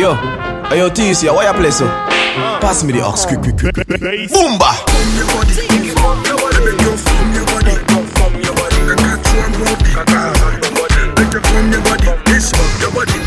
Yo, hey, yo, TC, why you play so? Pass me the ox, quick, quick, quick. Boomba! Six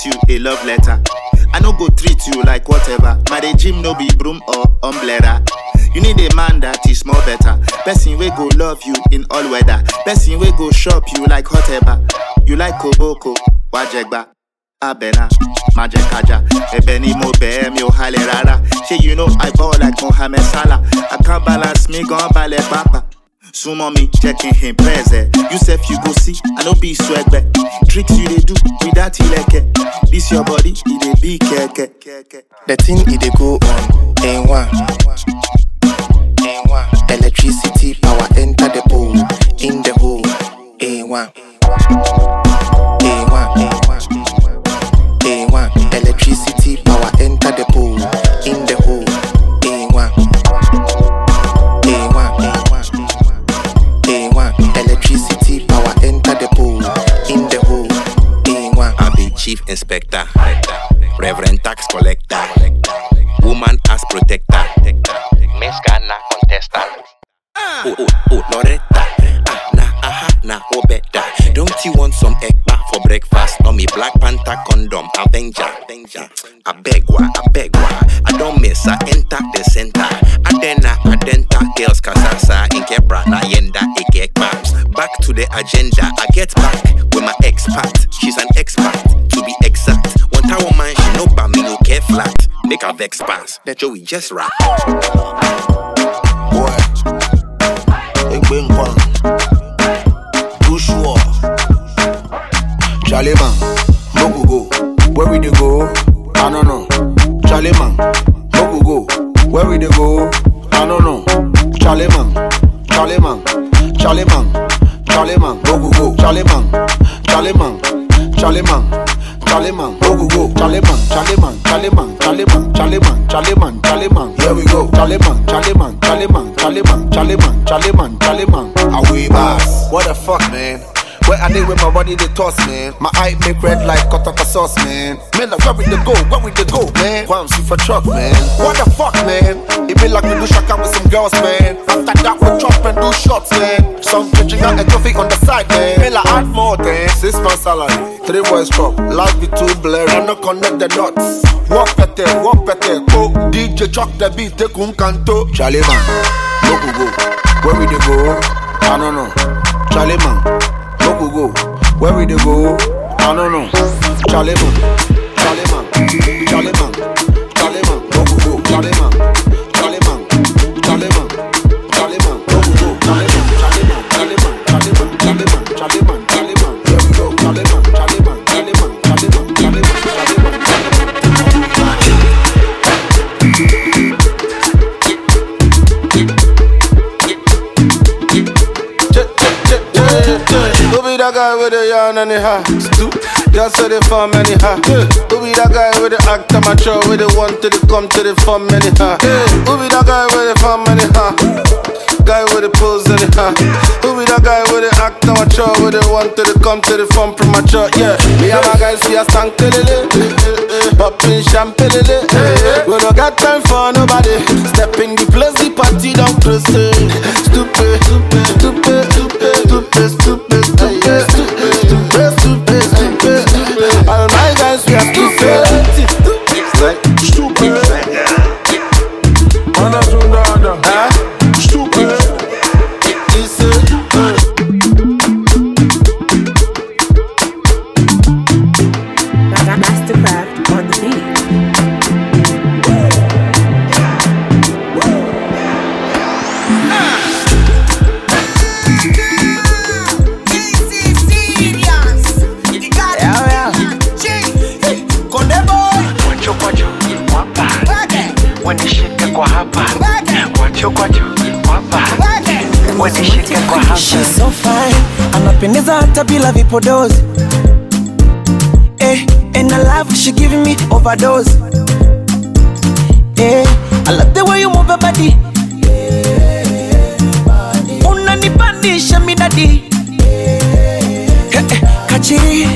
write you a love letter. I no go treat you like whatever. My regime no be broom or umbrella. You need a man that is more better. Person we go love you in all weather. Person we go shop you like whatever. You like koboko, wajegba. Abena, majekaja, ebeni mo be mi o hale. Say you know I ball like Mohamed Salah. I can't balance me gon ballet papa. Sumo me checking him preze. You sef you go see, I no be swagbe. Tricks you dey do with that ileke. This your body, it dey be keke. The thing it dey go on in one. Electricity power enter the pool in the hole in one, Oh, oh, oh, Loretta, ah, na, aha, na, obeta. Don't you want some egg ekpa for breakfast? No me Black Panther condom, Avenger, Avenger. I beg wa, I beg wa. I don't miss, I enter the center. Adena, adenta, girls kasasa, inkebra, na yenda, ikekpa. Back to the agenda, I get back with my expat. She's an expert, to be exact. One time woman, she no ba me no care flat. Make her vex pass. That Joey just rap. Benkwang, Dushwa, Chaleman, go go, where we dey go? I don't know. Chaleman, Mogo go, where we dey go? I don't know. Chaleman, Chaleman, Chaleman, Chaleman, Mogo go, Chaleman, Chaleman, Chaleman. Charlie man, Charlie man. Charlie man, go go go. Charlie man, Charlie man, Charlie man, Charlie man, Charlie man, Charlie man, Charlie man. Here we go. Charlie man, Charlie man, Charlie man, Charlie man, Charlie man, Charlie man, Charlie man. Away bass. What the fuck, man? Where I live with my body they toss, man. My eye make red like cut up a sauce, man. Man, like, where we the go? Where we the go, man? Why I'm for truck, man. What the fuck, man? It be like we do shaka with some girls, man. After that, we chop and do shots, man. Some stretching out a trophy on the side, man. Man, like add more, man. Six months salary, three boys chop. Life be too blurry, I no connect the dots. Walk better, walk better. Go DJ chuck the beat, take un canto. Charlie man, no go go. Where we dey go? I don't know. Charlie man, go go. Where we dey go? I don't know. Charlie man, Charlie man, Charlie man, Charlie man, go go. Charlie Charlie man, that guy with the yarn and the hair? Stoop, just so the farm anyhow. Who be that guy with the act amateur with the one to the come to the farm anyhow? Who be that guy with the farm anyhow? Guy with the pose anyhow. Who be that guy with the act amateur with the one to the come to the farm premature? Yeah, me and my guys we a stank lele, popping champagne. We don't got time for nobody. Step in the place, the party don't close. stupid, stupid, stupid, bila vipodozi. Eh, and I love she giving me overdose. Eh, I love the way you move your body. Unanipandisha midadi Eh, kachiri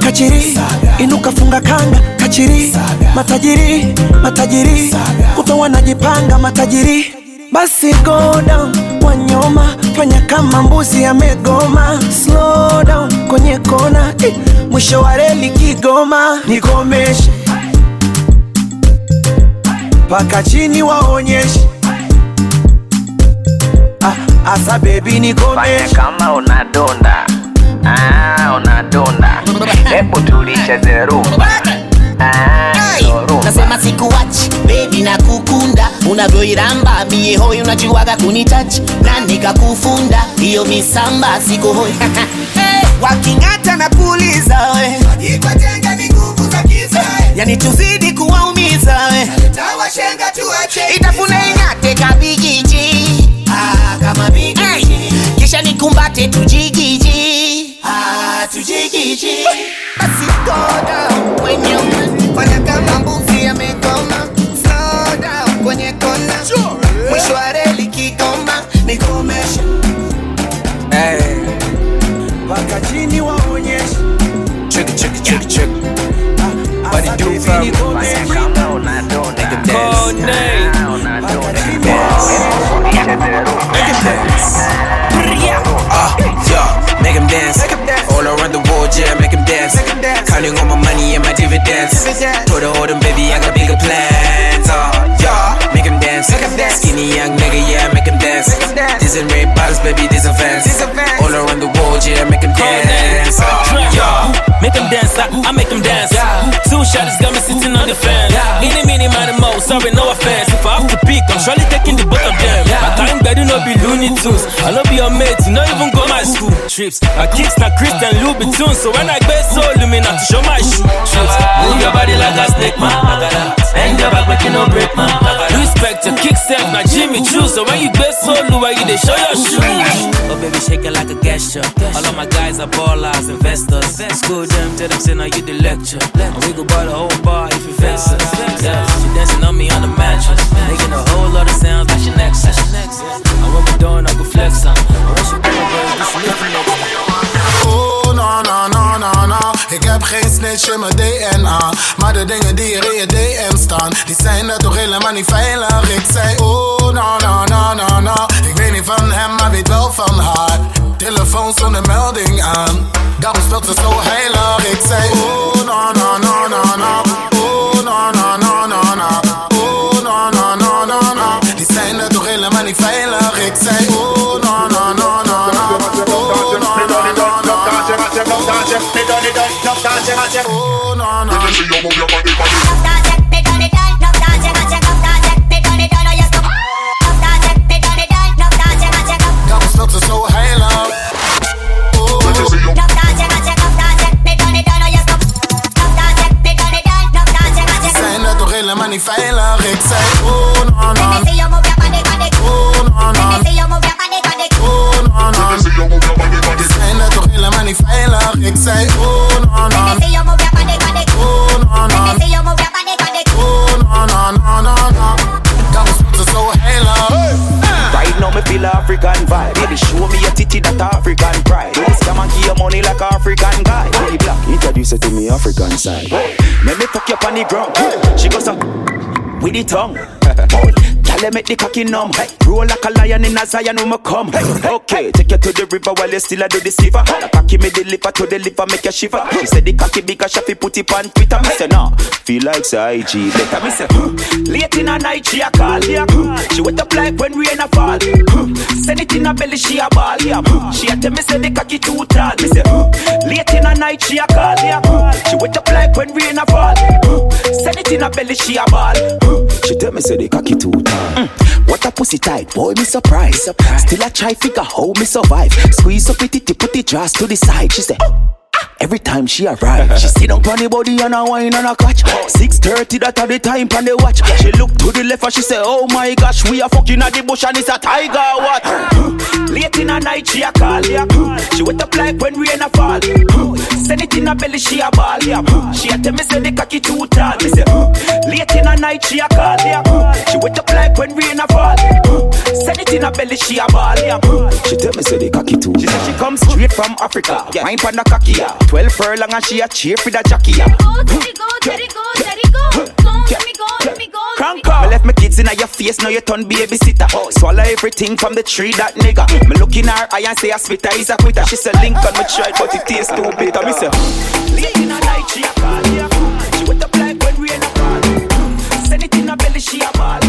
kachiri. Inuka funga kanga kachiri. Matajiri matajiri. Kuto najipanga matajiri. Basi go down wanyoma fanya kama mbuzi amegoma. Slow down kwenye kona eh, mwisho wa reli kigoma. Nikomeshe mpaka chini waonyeshe. Ah, asa Fanya nikomeshe kama unadonda. Ah, unadonda. Hebu tulicheze rumba ah. Nasema sikuwachi bebi na kukunda unavyoiramba mie hoi unajiwaga kunitachi. Na nikakufunda hiyo misamba sikohoi hey, waking'ata na kuuliza we. Yani tuzidi kuwaumiza we. Itafuna ing'ate kabigiji. Ah, kama bigiji. Hey, kisha nikumbate tujigiji hatujikiji, basi koda kwenye wana kama mbuzi amegoma, soda kwenye kona, mwisho wa reli Kigoma. Nikomesha hey. Mpaka chini waonyesha cheki cheki Counting all my money and my dividends. Told her, hold him, baby, I got bigger plans. Ah, yeah, make him dance. Skinny young nigga, yeah, make him dance. This and red bottles, baby, this a Vans. All around the world, yeah, make him dance. Ah, yeah. Make them dance, I, I make them dance. Two shots got me sitting on the fence. Any, mini, money, mo, sorry, no offense. If I have to pick, I'm surely taking the both of them. I can't get you, no be Looney Tunes. I no be your mate, you not even go my school. Trips, I kicks, not Christian Louboutin. So when I get so lumina to show my shoe. Trips, move your body like a snake, man. I gotta your back, make you no break, man. Respect your kick self, now Jimmy Choo. So when you get so low, you they show your shoes. Oh baby, shake it like a gesture. All of my guys are ballers, investors. School them, tell them say now you the lecture. And we go buy the whole bar if you vex us. Yeah, she dancing on me on the mattress, making a whole lot of sounds like she next. And when we done, I go flex on. And when she come baby, just lift me next. Oh, Ik heb geen snitch in mijn DNA. Maar de dingen die er in je DM staan, die zijn er toch helemaal niet veilig. Ik zei, oh, no, no, no, no, no. Ik weet niet van hem, maar weet wel van haar. Telefoon zonder melding aan. Daarom speelt ze zo heilig. Ik zei, oh, no, no, no, no, no. Oh, no, no, no, no, no. Oh, no, no, no, no. Die zijn er toch helemaal niet veilig. Ik zei, oh, no. Daarom African vibe. Baby, show me your titty that African pride. Don't scam and give your money like African guy. Hey, black, introduce her to me African side. Let me fuck you up on the ground. She goes up with the tongue. Girl, make the cocky numb. Roll like a lion in a Zion, when me come. Okay, take you to the river while you still a do the silver. Cocky me deliver to the liver, make you shiver. She said the cocky big as she put it on Twitter. Me say no, feel like say IG better. Me say late in the night she a call. She wet up like when rain a fall. Send it in her belly, she a ball. She a tell me say the cocky too tall. Me say late in the night she a call. She wet up like when rain a fall. Send it in her belly, she a ball. She tell me say the cocky too tall. Mm. What a pussy tight, boy, me surprise. surprise. Still a try figure how me survive. Squeeze up it, it, put the dress to the side. She say. Every time she arrive, she sit down on the body and a wine and a catch. 6:30 that at the time on the watch. She look to the left and she say, Oh my gosh, we are fucking at the bush and it's a tiger what? Late in the night she a call ya. She wet up like when rain a fall. Send it in her belly she a ball ya. She a tell me say the cocky too tall. Me say late in the night she a call ya. She wet up like when rain a fall. Send it in her belly she a ball ya. She tell me say the cocky too. She say she come straight from Africa. Wine pan the cocky ya. Twelve furlong and she a cheer for the jockey ya. Crank up. Me go come me go Come on we left my kids in your face, now you turn babysitter. Oh, swallow everything from the tree, that nigga. Me look in her eye and say a spitter is a quitter. She say link on me try, but it tastes too bitter. Me say, late in the night she a call. She wet up like when rain a fall. Send it in her belly, she a ball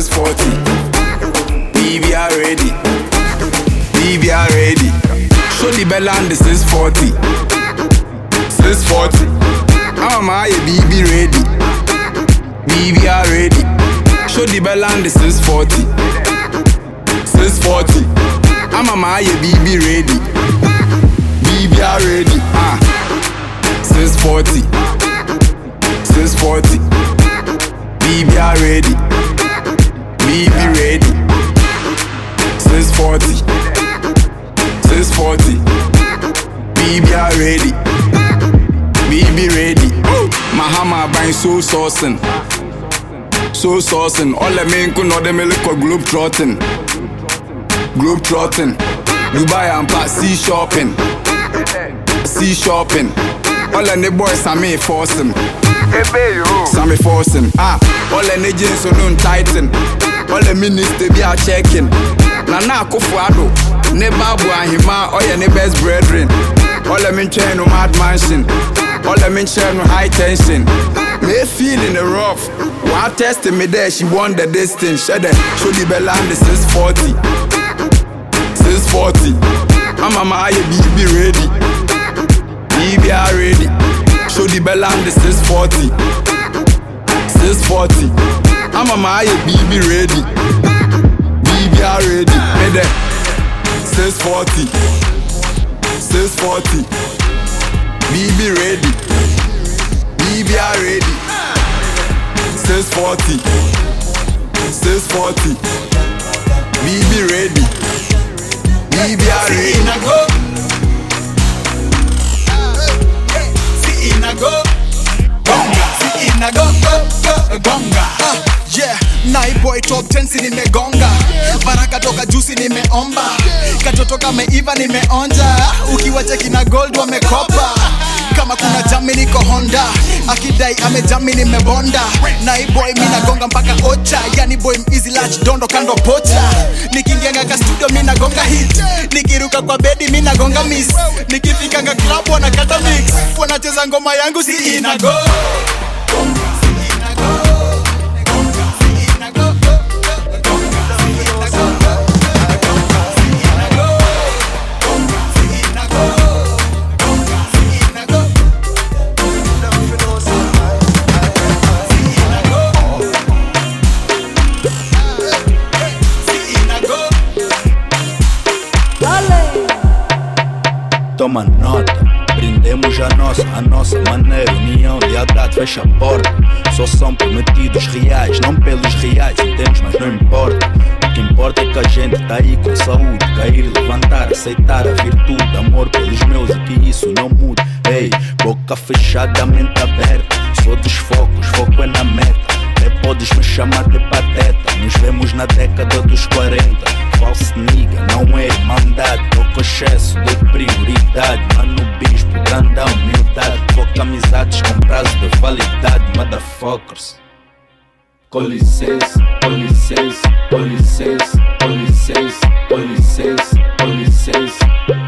640. BB are ready, BB are ready. Show the bell and the 640, 640. I'm my BB ready, BB are ready. Show the bell and the 640. 640. I'm a Maya BB ready. BB are ready. Ah. 640. 640. BB are ready. BB ready. 640. 640. BB are ready. BB ready. Mahama buying so saucing. So saucing. All the men could not the milk or globe trotting. Globe trotting. Dubai and Pat sea shopping. Sea shopping. All the boys are me forcing. Sammy forcing. Ah, all the niggas so don't tighten. All the ministers be are checking. Nana Akufo-Addo. Ne babu ahima, all your neighbors brethren. All the men train no mad mansion. All the men train no high tension. Me feeling the rough. While testing me there, she won the distance. Show the show the bell and the 640. 640. I'm a Maya BB ready. Are ready. Show the bell and the 640. 640. I'm a Maya BB ready. BB are ready. Me there. 640. 640. BB ready. BB are ready. 640. 640. BB ready. BB are ready. See go, go, go, gonga. Yeah, nai top 10 si nimegonga. Baraka toka jusi nimeomba. Katoto kameiva nimeonja. Ukiwa cheki na gold wamekopa. Kama kuna jami niko honda. Akidai amejami nimebonda. Naiboy mi nagonga mpaka ocha. Yani boy easy large dondo kando pocha. Nikiingianga ka studio minagonga hit nikiruka kwa bedi mi nagonga miss nikifikanga club wanakata mix. Wanacheza ngoma yangu si inago Toma nota, brindemos a nossa, a nossa maneira, união, lealdade, fecha a porta. Só são prometidos reais, não pelos reais, entendemos, mas não importa. O que importa é que a gente tá aí com saúde, cair, levantar, aceitar a virtude, amor pelos meus e que isso não muda. Ei, boca fechada, mente aberta, sou dos focos, foco é na meta. Até podes me chamar de pateta, nos vemos na década dos 40. False nigga, não é irmandade, tô com excesso de prioridade. Mano, bispo, grande humildade, foca amizades com prazo de validade, motherfuckers. Com licença, com licença, com licença, com licença, com licença, com licença.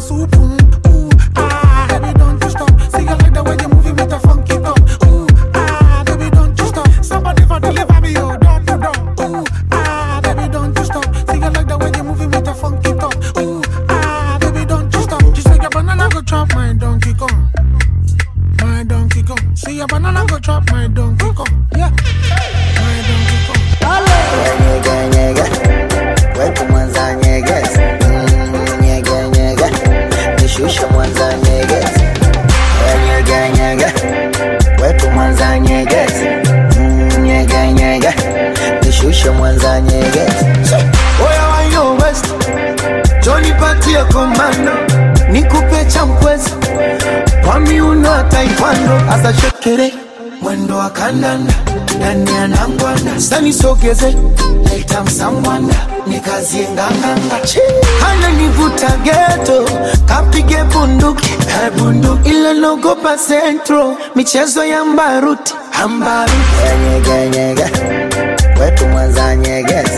balança o. Johnny komando Nikupe cha mkwezo Kwa miuno taekwondo Asa shekere Mwendo wa kandanda Ndani ya nangwanda Sani sogeze Leta msangwanda Nikazie nganganga. Hana nivuta geto Kapige bunduki. Bunduki Ila nogopa sentro Michezo ya mbaruti. Ambaruti Nyega nyega, wetu mwanza nyeges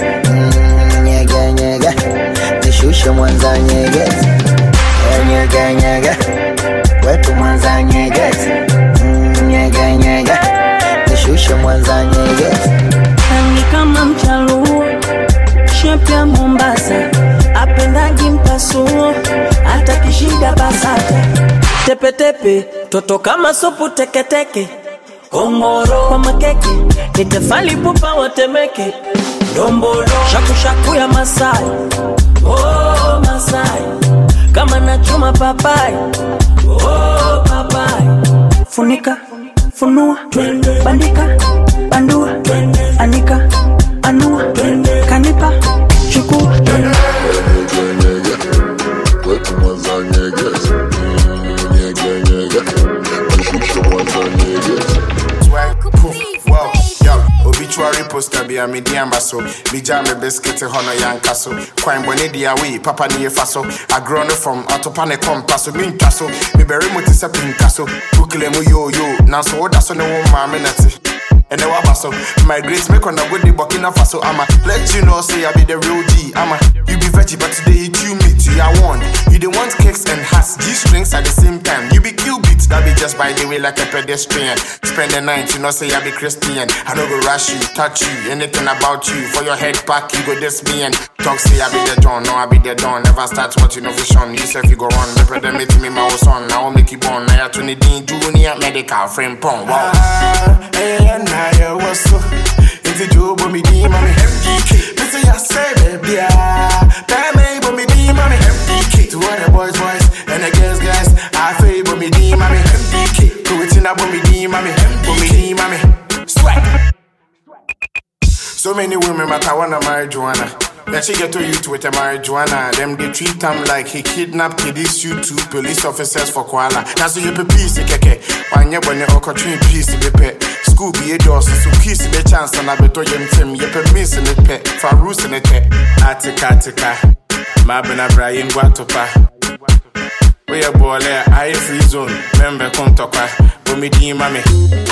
kuisha Mwanza Nyegezi, nyege kwetu Mwanza Nyegezi, mm, nyege nyege Mwanza Nyegezi, ni kama mchaluo shepya Mombasa. Apendagi mpasuo hata kishida basata tepetepe toto kama supu teketeke kongoro kwa makeke nitefali pupa watemeke ndombolo shakushaku ya Masai masai kama nachuma papai. Oh, papai. Funika funua bandika bandua anika anua kanipa chukua obituary poster be a mediamba so. Me jam me biscuit hono yanka so. Crime bone dia we, papa ni fa so. I grown from atopa ne compasso, min taso. Me bury mo tisa pinkaso. Bukle mu yo yo, now so what so no ma minute. And what so my grace make on the good Burkina Faso I'ma let you know say I be the real G I'ma you be veggie but today you me. you I want you the want cakes and hats G strings at the same time. You be cubit that be just by the way like a pedestrian. Spend the night you know say I be Christian. I don't go rush you touch you anything about you. For your head pack you go this me and talk say I be the John. No I be the Don. Never start watching no vision you say you go run the pray me to me my son. Now make you born now you 20 junior medical frame pong wow. Hey, and I was so into Joe, but me D, mommy, MDK. Me say, I say, baby, ah, damn me, but me D, mommy, MDK. To all the boys, boys, and the girls, guys, I feel, but me D, mommy, MDK. To it in a but me D, mommy, but me D, mommy. Swag. So many women, but I wanna marry Joanna. She get to youth with a marijuana. Them they treat him like he kidnapped kiddies, shoot two police officers for koala. Now so you pe peace keke. When you when you oko train peace be pe. School be a door so kiss the chance and I beto yem tim. You pe miss in it pe. Roos in it pe. Atika atika. Mabena Brian Guatopa. We a ball I free zone. Member kontoka. Bumi di mami.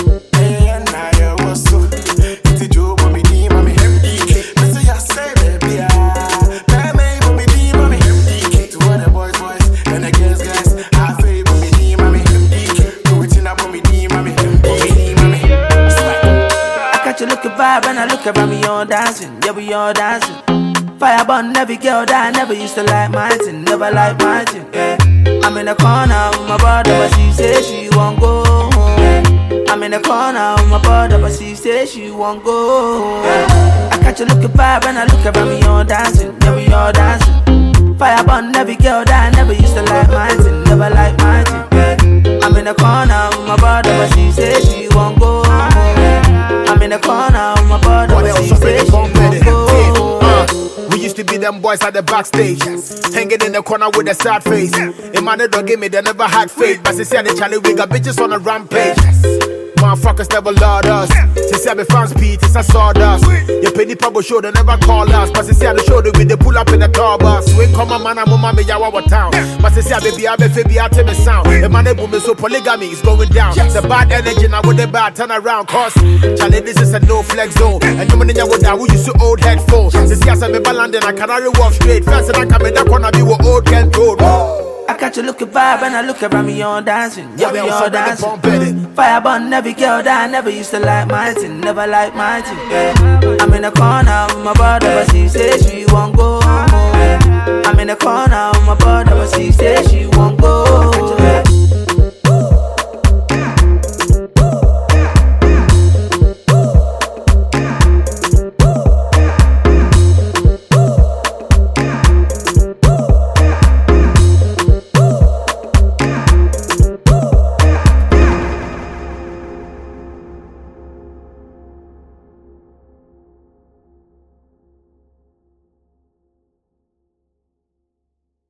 Vibe and I look around me all dancing, yeah we all dancing. Fire burn every girl that I never used to like my thing, never like my. Yeah. I'm in the corner with my brother, but she say she won't go home. I'm in the corner with my brother, but she say she won't go home. I catch you looking vibe when I look around me all dancing, yeah we all dancing. Fire burn every girl that I never used to like my thing, never like my. Yeah. I'm in the corner with my brother, but she say them boys at the backstage, hanging in the corner with a sad face. Man don't give me, they never had faith. But say the Charlie, we got bitches on a rampage. Motherfuckers never loved us. They say me fans beat, it's a sawdust. Your penny go show, they never call us. But they say the show, they pull up in the tour bus. We come a man, I'm on my yawa town. But they say baby, I be baby, I tell me sound. A man, they boom, so polygamy is going down. The bad energy now with the bad turn around. Cause Charlie, this is a no flex zone. And you mean you would we used to old headphones. They say I me London, I canary walk straight. Fast and I come in that corner, be with old Kent Road. I catch you looking vibe and I look around me all dancing. Yeah, we all dancing. Fire burn every girl that I never used to like my thing, never like my thing. Yeah. I'm in the corner with my brother, but she say she won't go home. I'm in the corner with my brother, but she say she won't go.